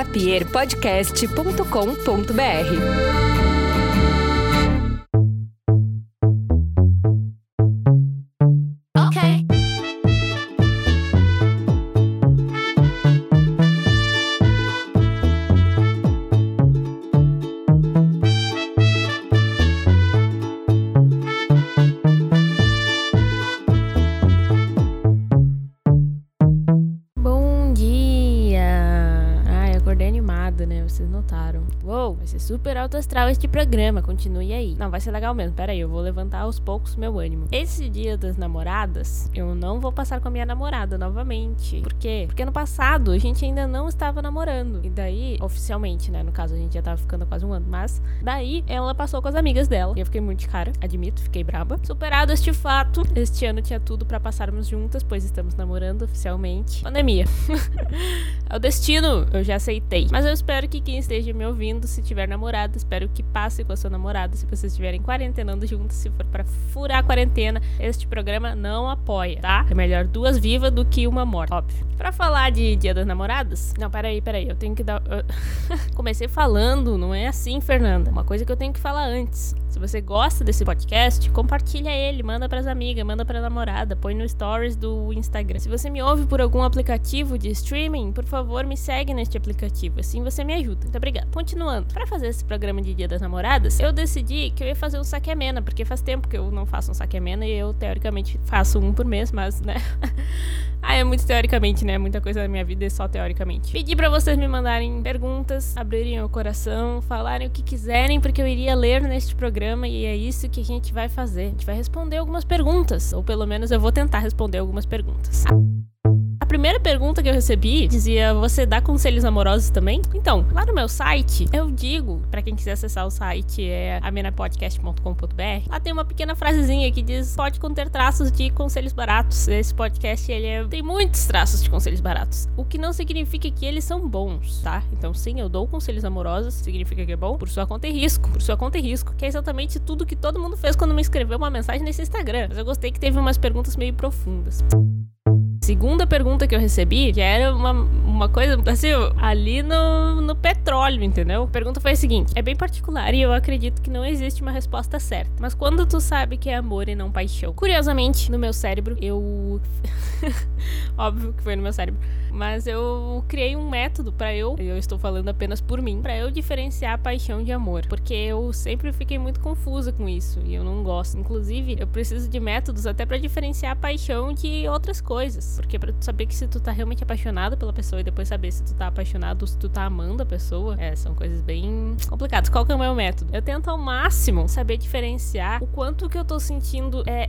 lapierpodcast.com.br. super alto astral este programa, continue aí. Não, vai ser legal mesmo. Pera aí, eu vou levantar aos poucos meu ânimo. Esse dia das namoradas, eu não vou passar com a minha namorada novamente. Por quê? Porque no passado a gente ainda não estava namorando. E daí, oficialmente, né? No caso, a gente já tava ficando quase um ano. Mas daí ela passou com as amigas dela. E eu fiquei muito de cara, admito, fiquei braba. Superado este fato, este ano tinha tudo para passarmos juntas, pois estamos namorando oficialmente. Pandemia. é o destino, eu já aceitei. Mas eu espero que quem esteja me ouvindo, se tiver namorada. Espero que passe com a sua namorada se vocês estiverem quarentenando juntos. Se for para furar a quarentena, este programa não apoia, tá? É melhor duas vivas do que uma morta, óbvio. Pra falar de Dia das Namoradas. Não, peraí, peraí. Eu tenho que dar. Comecei falando, não é assim, Fernanda. Uma coisa que eu tenho que falar antes. Se você gosta desse podcast, compartilha ele, manda pras amigas, manda pra namorada, põe no stories do Instagram. Se você me ouve por algum aplicativo de streaming, por favor, me segue neste aplicativo. Assim você me ajuda. Muito obrigada. Continuando. Para fazer esse programa de Dia das Namoradas, eu decidi que eu ia fazer um saque amena, porque faz tempo que eu não faço um saque amena e eu teoricamente faço um por mês, mas, né? ah, é muito teoricamente, né? Muita coisa da minha vida é só teoricamente. Pedi para vocês me mandarem perguntas, abrirem o coração, falarem o que quiserem, porque eu iria ler neste programa e é isso que a gente vai fazer. A gente vai responder algumas perguntas, ou pelo menos eu vou tentar responder algumas perguntas primeira pergunta que eu recebi dizia: Você dá conselhos amorosos também? Então, lá no meu site, eu digo, para quem quiser acessar o site, é amenapodcast.com.br. Lá tem uma pequena frasezinha que diz: Pode conter traços de conselhos baratos. Esse podcast ele é, tem muitos traços de conselhos baratos. O que não significa que eles são bons, tá? Então, sim, eu dou conselhos amorosos, significa que é bom, por sua conta e risco. Por sua conta e risco, que é exatamente tudo que todo mundo fez quando me escreveu uma mensagem nesse Instagram. Mas eu gostei que teve umas perguntas meio profundas segunda pergunta que eu recebi, que era uma, uma coisa, assim, ali no, no petróleo, entendeu? A pergunta foi a seguinte: é bem particular e eu acredito que não existe uma resposta certa. Mas quando tu sabe que é amor e não paixão? Curiosamente, no meu cérebro, eu. Óbvio que foi no meu cérebro. Mas eu criei um método para eu, eu estou falando apenas por mim, para eu diferenciar paixão de amor, porque eu sempre fiquei muito confusa com isso e eu não gosto. Inclusive, eu preciso de métodos até para diferenciar paixão de outras coisas, porque para tu saber que se tu tá realmente apaixonado pela pessoa e depois saber se tu tá apaixonado ou se tu tá amando a pessoa, é, são coisas bem complicadas. Qual que é o meu método? Eu tento ao máximo saber diferenciar o quanto que eu tô sentindo é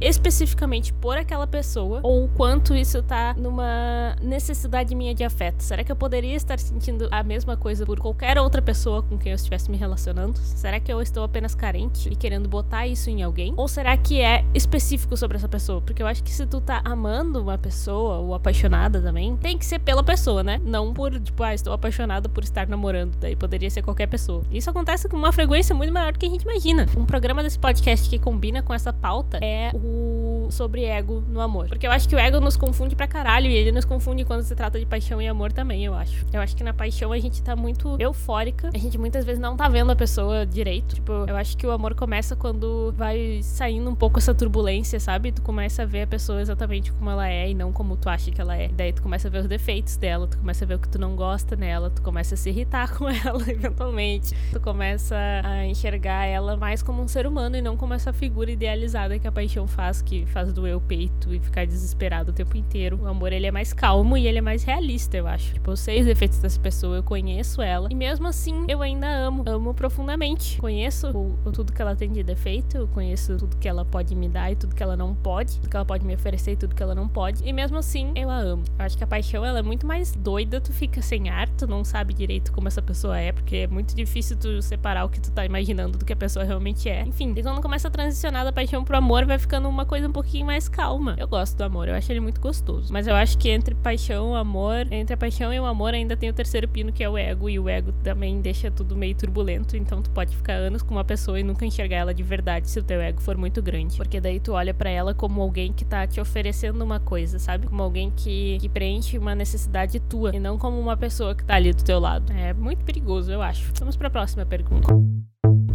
especificamente por aquela pessoa ou o quanto isso tá numa necessidade minha de afeto? Será que eu poderia estar sentindo a mesma coisa por qualquer outra pessoa com quem eu estivesse me relacionando? Será que eu estou apenas carente e querendo botar isso em alguém? Ou será que é específico sobre essa pessoa? Porque eu acho que se tu tá amando uma pessoa ou apaixonada também, tem que ser pela pessoa, né? Não por, tipo, ah, estou apaixonada por estar namorando. Daí poderia ser qualquer pessoa. Isso acontece com uma frequência muito maior do que a gente imagina. Um programa desse podcast que combina com essa pauta é o sobre ego no amor. Porque eu acho que o ego nos confunde pra caralho e ele nos confunde quando se trata de paixão e amor também, eu acho. Eu acho que na paixão a gente tá muito eufórica. A gente muitas vezes não tá vendo a pessoa direito. Tipo, eu acho que o amor começa quando vai saindo um pouco essa turbulência, sabe? Tu começa a ver a pessoa exatamente como ela é e não como tu acha que ela é. Daí tu começa a ver os defeitos dela, tu começa a ver o que tu não gosta nela, tu começa a se irritar com ela eventualmente. Tu começa a enxergar ela mais como um ser humano e não como essa figura idealizada que a paixão faz, que faz doer o peito e ficar desesperado o tempo inteiro. O amor, ele é mais calmo e ele é mais realista, eu acho. Tipo, eu sei os defeitos dessa pessoa, eu conheço ela. E mesmo assim, eu ainda amo. Amo profundamente. Conheço o, o, tudo que ela tem de defeito, eu conheço tudo que ela pode me dar e tudo que ela não pode. Tudo que ela pode me oferecer e tudo que ela não pode. E mesmo assim, eu a amo. Eu acho que a paixão, ela é muito mais doida. Tu fica sem ar, tu não sabe direito como essa pessoa é, porque é muito difícil tu separar o que tu tá imaginando do que a pessoa realmente é. Enfim, quando começa a transicionar da paixão pro amor, vai ficando uma coisa um pouquinho pouquinho mais calma. Eu gosto do amor, eu acho ele muito gostoso. Mas eu acho que entre paixão e amor, entre a paixão e o amor ainda tem o terceiro pino que é o ego. E o ego também deixa tudo meio turbulento. Então tu pode ficar anos com uma pessoa e nunca enxergar ela de verdade se o teu ego for muito grande. Porque daí tu olha para ela como alguém que tá te oferecendo uma coisa, sabe? Como alguém que, que preenche uma necessidade tua. E não como uma pessoa que tá ali do teu lado. É muito perigoso, eu acho. Vamos pra próxima pergunta.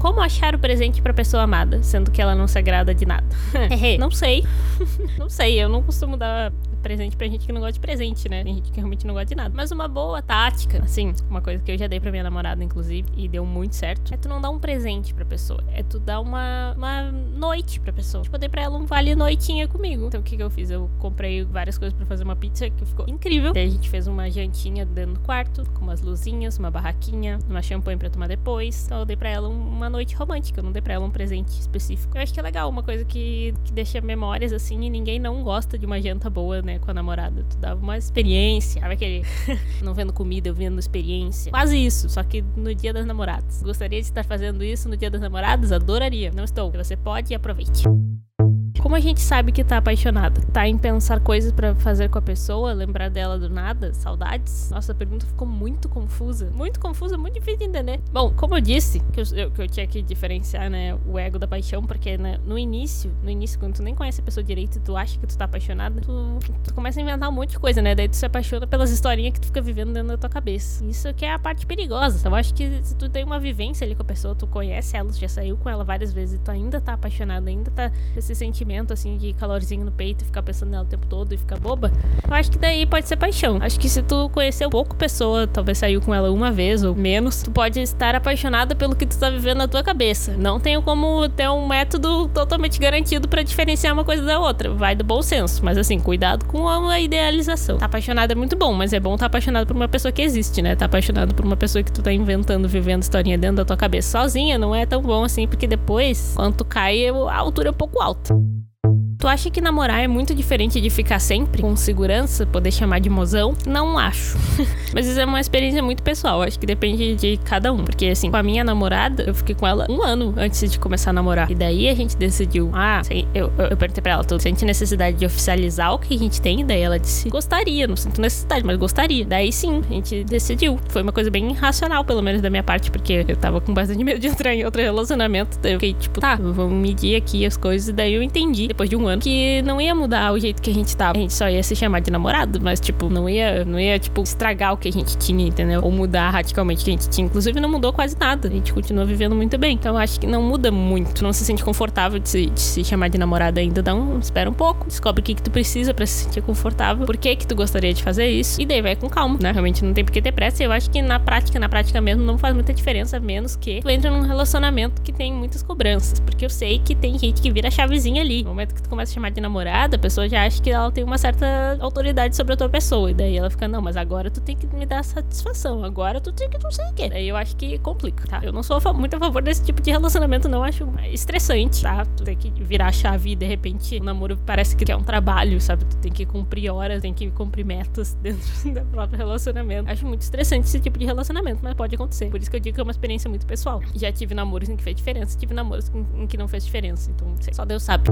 Como achar o presente pra pessoa amada, sendo que ela não se agrada de nada? não sei. não sei, eu não costumo dar presente pra gente que não gosta de presente, né? Tem gente que realmente não gosta de nada. Mas uma boa tática, assim, uma coisa que eu já dei pra minha namorada, inclusive, e deu muito certo, é tu não dar um presente pra pessoa. É tu dar uma, uma noite pra pessoa. Tipo, eu dei pra ela um vale noitinha comigo. Então o que, que eu fiz? Eu comprei várias coisas pra fazer uma pizza que ficou incrível. Daí a gente fez uma jantinha dentro do quarto, com umas luzinhas, uma barraquinha, uma champanhe pra tomar depois. Então eu dei pra ela uma noite romântica. Eu não dei pra ela um presente específico. Eu acho que é legal, uma coisa que, que deixa memórias assim e ninguém não gosta de uma janta boa, né? Com a namorada. Tu dava uma experiência. Sabe aquele. não vendo comida, eu vendo experiência. Quase isso, só que no dia das namoradas. Gostaria de estar fazendo isso no dia das namoradas? Adoraria. Não estou. Você pode e aproveite. Como a gente sabe que tá apaixonada? Tá em pensar coisas para fazer com a pessoa, lembrar dela do nada, saudades? Nossa, a pergunta ficou muito confusa. Muito confusa, muito difícil de entender. Bom, como eu disse, que eu, que eu tinha que diferenciar, né, o ego da paixão, porque né, no início, no início, quando tu nem conhece a pessoa direito e tu acha que tu tá apaixonada, tu, tu começa a inventar um monte de coisa, né? Daí tu se apaixona pelas historinhas que tu fica vivendo dentro da tua cabeça. Isso que é a parte perigosa. Eu acho que se tu tem uma vivência ali com a pessoa, tu conhece ela, já saiu com ela várias vezes e tu ainda tá apaixonado, ainda tá esse sentimento assim, de calorzinho no peito e ficar pensando nela o tempo todo e ficar boba, eu acho que daí pode ser paixão. Acho que se tu conhecer pouco pessoa, talvez saiu com ela uma vez ou menos, tu pode estar apaixonada pelo que tu tá vivendo na tua cabeça. Não tenho como ter um método totalmente garantido para diferenciar uma coisa da outra. Vai do bom senso, mas assim, cuidado com a idealização. Tá apaixonado é muito bom, mas é bom estar tá apaixonado por uma pessoa que existe, né? Tá apaixonado por uma pessoa que tu tá inventando, vivendo historinha dentro da tua cabeça sozinha, não é tão bom assim, porque depois, quando tu cai, a altura é um pouco alta. Tu acha que namorar é muito diferente de ficar sempre com segurança, poder chamar de mozão? Não acho. Mas isso é uma experiência muito pessoal, acho que depende de cada um. Porque assim, com a minha namorada, eu fiquei com ela um ano antes de começar a namorar. E daí a gente decidiu, ah, eu, eu, eu perguntei pra ela, tu sente necessidade de oficializar o que a gente tem? Daí ela disse, gostaria, não sinto necessidade, mas gostaria. Daí sim, a gente decidiu. Foi uma coisa bem racional, pelo menos da minha parte, porque eu tava com bastante medo de entrar em outro relacionamento. Daí eu fiquei tipo, tá, vamos medir aqui as coisas. E daí eu entendi, depois de um ano ano que não ia mudar o jeito que a gente tava. A gente só ia se chamar de namorado, mas, tipo, não ia, não ia, tipo, estragar o que a gente tinha, entendeu? Ou mudar radicalmente o que a gente tinha. Inclusive, não mudou quase nada. A gente continua vivendo muito bem. Então, acho que não muda muito. Não se sente confortável de se, de se chamar de namorado ainda. Então, espera um pouco. Descobre o que, que tu precisa para se sentir confortável. Por que que tu gostaria de fazer isso. E daí vai com calma, né? Realmente não tem por que ter pressa. Eu acho que na prática, na prática mesmo, não faz muita diferença, menos que tu entra num relacionamento que tem muitas cobranças. Porque eu sei que tem gente que vira chavezinha ali. No momento que tu começa começa a chamar de namorada, a pessoa já acha que ela tem uma certa autoridade sobre a tua pessoa. E daí ela fica, não, mas agora tu tem que me dar satisfação. Agora tu tem que não sei o quê. Daí eu acho que complica, tá? Eu não sou muito a favor desse tipo de relacionamento, não. Acho estressante, tá? Tu tem que virar a chave e de repente o namoro parece que é um trabalho, sabe? Tu tem que cumprir horas, tem que cumprir metas dentro do próprio relacionamento. Acho muito estressante esse tipo de relacionamento, mas pode acontecer. Por isso que eu digo que é uma experiência muito pessoal. Já tive namoros em que fez diferença, tive namoros em que não fez diferença. Então, só Deus sabe.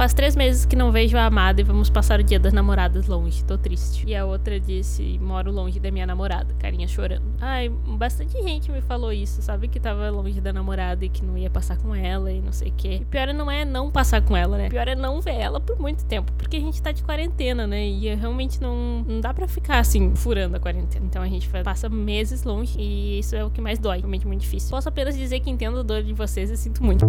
Faz três meses que não vejo a amada e vamos passar o dia das namoradas longe. Tô triste. E a outra disse: Moro longe da minha namorada. Carinha chorando. Ai, bastante gente me falou isso, sabe? Que tava longe da namorada e que não ia passar com ela e não sei o quê. E pior não é não passar com ela, né? Pior é não ver ela por muito tempo. Porque a gente tá de quarentena, né? E realmente não, não dá pra ficar assim, furando a quarentena. Então a gente passa meses longe e isso é o que mais dói. Realmente muito difícil. Posso apenas dizer que entendo a dor de vocês e sinto muito.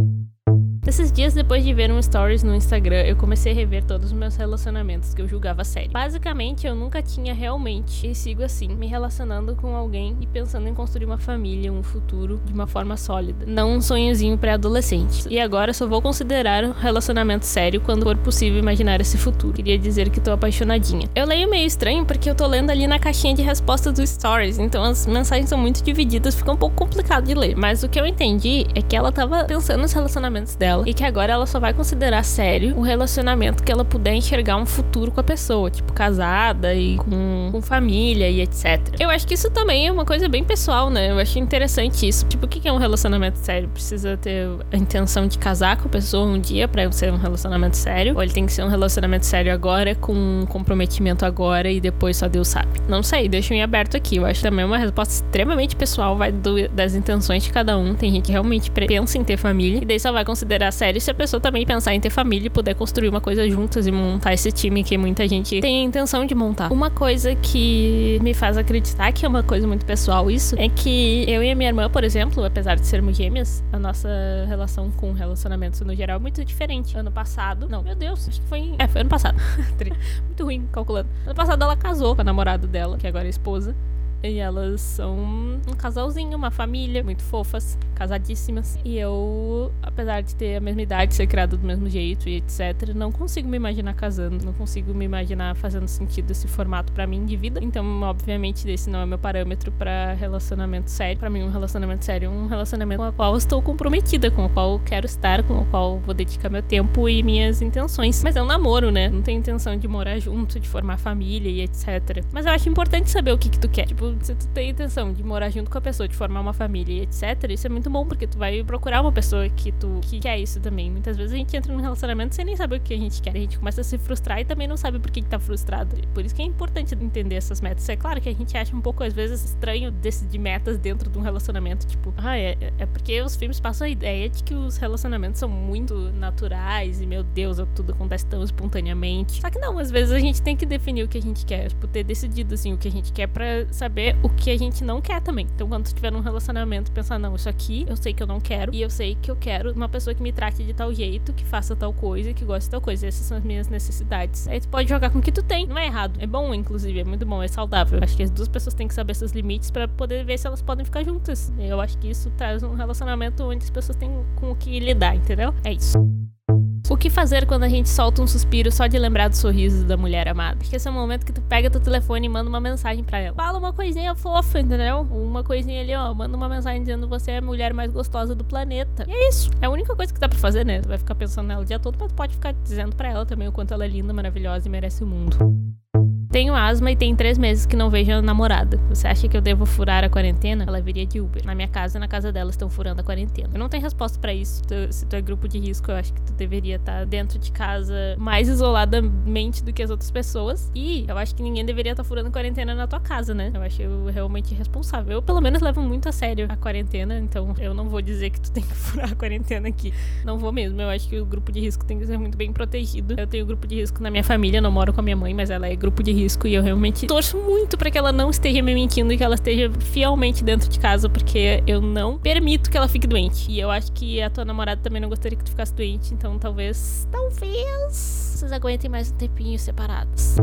Esses dias depois de ver um stories no Instagram, eu comecei a rever todos os meus relacionamentos que eu julgava sério. Basicamente, eu nunca tinha realmente, e sigo assim, me relacionando com alguém e pensando em construir uma família, um futuro de uma forma sólida. Não um sonhozinho pré-adolescente. E agora só vou considerar um relacionamento sério quando for possível imaginar esse futuro. Queria dizer que tô apaixonadinha. Eu leio meio estranho porque eu tô lendo ali na caixinha de respostas do stories, então as mensagens são muito divididas, fica um pouco complicado de ler. Mas o que eu entendi é que ela tava pensando nos relacionamentos dela dela. E que agora ela só vai considerar sério um relacionamento que ela puder enxergar um futuro com a pessoa, tipo, casada e com, com família e etc. Eu acho que isso também é uma coisa bem pessoal, né? Eu acho interessante isso. Tipo, o que é um relacionamento sério? Precisa ter a intenção de casar com a pessoa um dia para ser um relacionamento sério? Ou ele tem que ser um relacionamento sério agora, com um comprometimento agora e depois só Deus sabe? Não sei, deixa em aberto aqui. Eu acho também uma resposta extremamente pessoal, vai do, das intenções de cada um. Tem gente que realmente pensa em ter família e daí só vai considerar sério se a pessoa também pensar em ter família e puder construir uma coisa juntas e montar esse time que muita gente tem a intenção de montar. Uma coisa que me faz acreditar que é uma coisa muito pessoal isso é que eu e a minha irmã, por exemplo, apesar de sermos gêmeas, a nossa relação com relacionamentos no geral é muito diferente. Ano passado, não, meu Deus, acho que foi, é, foi ano passado. muito ruim calculando. Ano passado ela casou com a namorada dela, que agora é esposa. E elas são um casalzinho, uma família, muito fofas, casadíssimas. E eu, apesar de ter a mesma idade, ser criada do mesmo jeito e etc., não consigo me imaginar casando, não consigo me imaginar fazendo sentido esse formato para mim de vida. Então, obviamente, esse não é meu parâmetro para relacionamento sério. Para mim, um relacionamento sério é um relacionamento com o qual estou comprometida, com o qual quero estar, com o qual vou dedicar meu tempo e minhas intenções. Mas é um namoro, né? Não tenho intenção de morar junto, de formar família e etc. Mas eu acho importante saber o que, que tu quer. Tipo, se tu tem intenção de morar junto com a pessoa, de formar uma família etc, isso é muito bom, porque tu vai procurar uma pessoa que tu que quer isso também. Muitas vezes a gente entra num relacionamento sem nem saber o que a gente quer. A gente começa a se frustrar e também não sabe por que, que tá frustrado. Por isso que é importante entender essas metas. É claro que a gente acha um pouco, às vezes, estranho decidir metas dentro de um relacionamento. Tipo, ah, é, é porque os filmes passam a ideia de que os relacionamentos são muito naturais e, meu Deus, tudo acontece tão espontaneamente. Só que não, às vezes a gente tem que definir o que a gente quer. Tipo, ter decidido, assim, o que a gente quer para saber o que a gente não quer também. Então, quando tu estiver num relacionamento, pensar, não, isso aqui eu sei que eu não quero, e eu sei que eu quero uma pessoa que me trate de tal jeito, que faça tal coisa, que goste de tal coisa. Essas são as minhas necessidades. Aí tu pode jogar com o que tu tem. Não é errado. É bom, inclusive, é muito bom, é saudável. Acho que as duas pessoas têm que saber seus limites para poder ver se elas podem ficar juntas. Eu acho que isso traz um relacionamento onde as pessoas têm com o que lidar, entendeu? É isso. O que fazer quando a gente solta um suspiro só de lembrar do sorriso da mulher amada? Porque esse é o momento que tu pega teu telefone e manda uma mensagem para ela. Fala uma coisinha fofa, entendeu? Uma coisinha ali, ó. Manda uma mensagem dizendo você é a mulher mais gostosa do planeta. E é isso. É a única coisa que dá pra fazer, né? Tu vai ficar pensando nela o dia todo, mas pode ficar dizendo para ela também o quanto ela é linda, maravilhosa e merece o mundo. Tenho asma e tem três meses que não vejo a namorada. Você acha que eu devo furar a quarentena? Ela viria de Uber. Na minha casa e na casa dela estão furando a quarentena. Eu não tenho resposta para isso. Se tu é grupo de risco, eu acho que tu deveria estar tá dentro de casa mais isoladamente do que as outras pessoas. E eu acho que ninguém deveria estar tá furando quarentena na tua casa, né? Eu acho realmente irresponsável. Eu, pelo menos, levo muito a sério a quarentena, então eu não vou dizer que tu tem que furar a quarentena aqui. Não vou mesmo. Eu acho que o grupo de risco tem que ser muito bem protegido. Eu tenho grupo de risco na minha família, não moro com a minha mãe, mas ela é grupo de risco risco e eu realmente torço muito para que ela não esteja me mentindo e que ela esteja fielmente dentro de casa, porque eu não permito que ela fique doente. E eu acho que a tua namorada também não gostaria que tu ficasse doente, então talvez, talvez vocês aguentem mais um tempinho separados.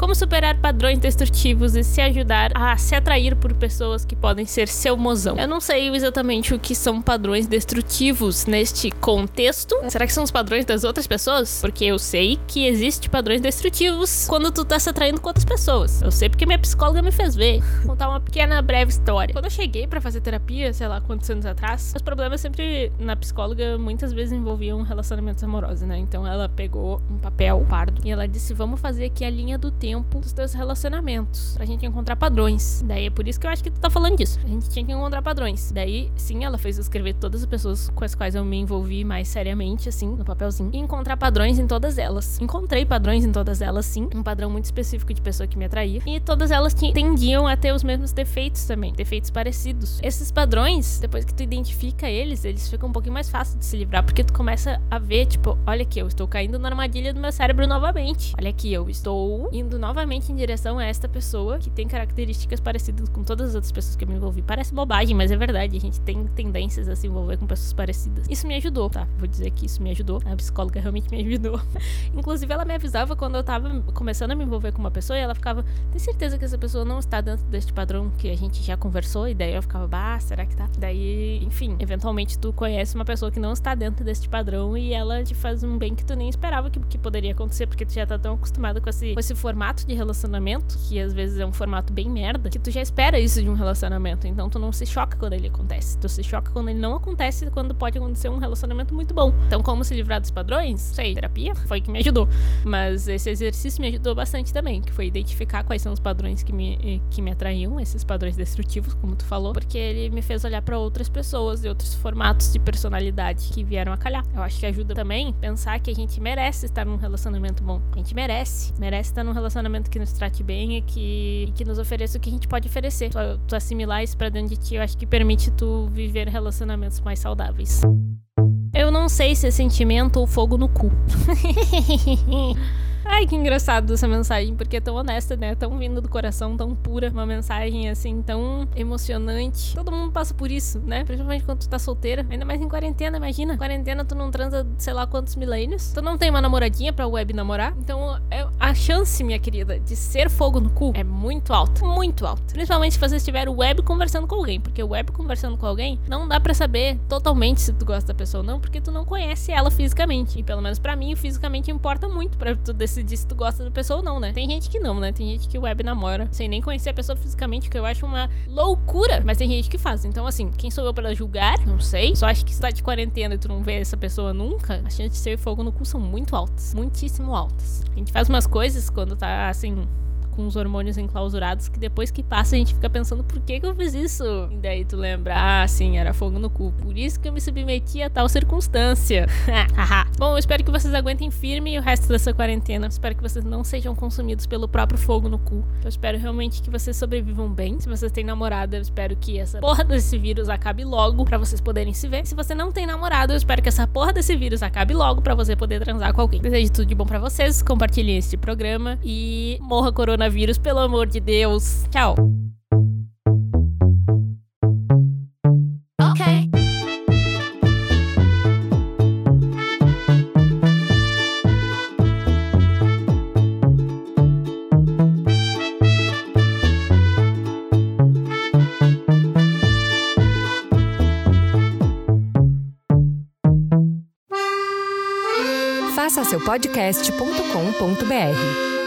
Como superar padrões destrutivos e se ajudar a se atrair por pessoas que podem ser seu mozão. Eu não sei exatamente o que são padrões destrutivos neste contexto. Será que são os padrões das outras pessoas? Porque eu sei que existe padrões destrutivos quando tu tá se atraindo com outras pessoas. Eu sei porque minha psicóloga me fez ver. Vou contar uma pequena breve história. Quando eu cheguei para fazer terapia, sei lá quantos anos atrás, os problemas sempre na psicóloga muitas vezes envolviam relacionamentos amorosos, né? Então ela pegou um papel pardo e ela disse: "Vamos fazer aqui a linha do tempo tempo dos teus relacionamentos. Pra gente encontrar padrões. Daí é por isso que eu acho que tu tá falando disso. A gente tinha que encontrar padrões. Daí, sim, ela fez eu escrever todas as pessoas com as quais eu me envolvi mais seriamente, assim, no papelzinho. E encontrar padrões em todas elas. Encontrei padrões em todas elas, sim. Um padrão muito específico de pessoa que me atraía. E todas elas tendiam a ter os mesmos defeitos também. Defeitos parecidos. Esses padrões, depois que tu identifica eles, eles ficam um pouquinho mais fáceis de se livrar. Porque tu começa a ver, tipo, olha aqui, eu estou caindo na armadilha do meu cérebro novamente. Olha aqui, eu estou indo novamente em direção a esta pessoa que tem características parecidas com todas as outras pessoas que eu me envolvi. Parece bobagem, mas é verdade. A gente tem tendências a se envolver com pessoas parecidas. Isso me ajudou, tá? Vou dizer que isso me ajudou. A psicóloga realmente me ajudou. Inclusive, ela me avisava quando eu tava começando a me envolver com uma pessoa e ela ficava: Tem certeza que essa pessoa não está dentro deste padrão que a gente já conversou? E daí eu ficava: Bah, será que tá? Daí, enfim, eventualmente tu conhece uma pessoa que não está dentro deste padrão e ela te faz um bem que tu nem esperava que, que poderia acontecer, porque tu já tá tão acostumado com esse, com esse formato formato de relacionamento, que às vezes é um formato bem merda, que tu já espera isso de um relacionamento. Então tu não se choca quando ele acontece. Tu se choca quando ele não acontece quando pode acontecer um relacionamento muito bom. Então, como se livrar dos padrões? Sei, terapia foi que me ajudou. Mas esse exercício me ajudou bastante também, que foi identificar quais são os padrões que me, que me atraíam, esses padrões destrutivos, como tu falou, porque ele me fez olhar para outras pessoas e outros formatos de personalidade que vieram a calhar. Eu acho que ajuda também pensar que a gente merece estar num relacionamento bom. A gente merece. Merece estar num relacionamento que nos trate bem e que, e que nos ofereça o que a gente pode oferecer. Tu, tu assimilar isso pra dentro de ti, eu acho que permite tu viver relacionamentos mais saudáveis. Eu não sei se é sentimento ou fogo no cu. Ai, que engraçado essa mensagem, porque é tão honesta, né? Tão vindo do coração, tão pura. Uma mensagem assim, tão emocionante. Todo mundo passa por isso, né? Principalmente quando tu tá solteira. Ainda mais em quarentena, imagina. Quarentena, tu não transa sei lá quantos milênios. Tu não tem uma namoradinha pra web namorar. Então, é, a chance, minha querida, de ser fogo no cu é muito alta. Muito alta. Principalmente se você estiver web conversando com alguém. Porque web conversando com alguém, não dá pra saber totalmente se tu gosta da pessoa ou não, porque tu não conhece ela fisicamente. E pelo menos para mim, fisicamente importa muito para tu decidir decidir se tu gosta da pessoa ou não, né? Tem gente que não, né? Tem gente que web namora sem nem conhecer a pessoa fisicamente, que eu acho uma loucura. Mas tem gente que faz. Então, assim, quem sou eu para julgar? Não sei. Só acho que se tá de quarentena e tu não vê essa pessoa nunca, as chances de ser fogo no cu são muito altas. Muitíssimo altas. A gente faz umas coisas quando tá, assim, os hormônios enclausurados que depois que passa a gente fica pensando por que, que eu fiz isso. E daí tu lembra, ah, sim, era fogo no cu. Por isso que eu me submeti a tal circunstância. Bom, eu espero que vocês aguentem firme o resto dessa quarentena. espero que vocês não sejam consumidos pelo próprio fogo no cu. Eu espero realmente que vocês sobrevivam bem. Se vocês têm namorada, eu espero que essa porra desse vírus acabe logo para vocês poderem se ver. Se você não tem namorado, eu espero que essa porra desse vírus acabe logo para você poder transar com alguém. Desejo tudo de bom para vocês. Compartilhem este programa e morra coronavírus coronavírus, pelo amor de Deus. Tchau. Ok. Faça seu podcast.com.br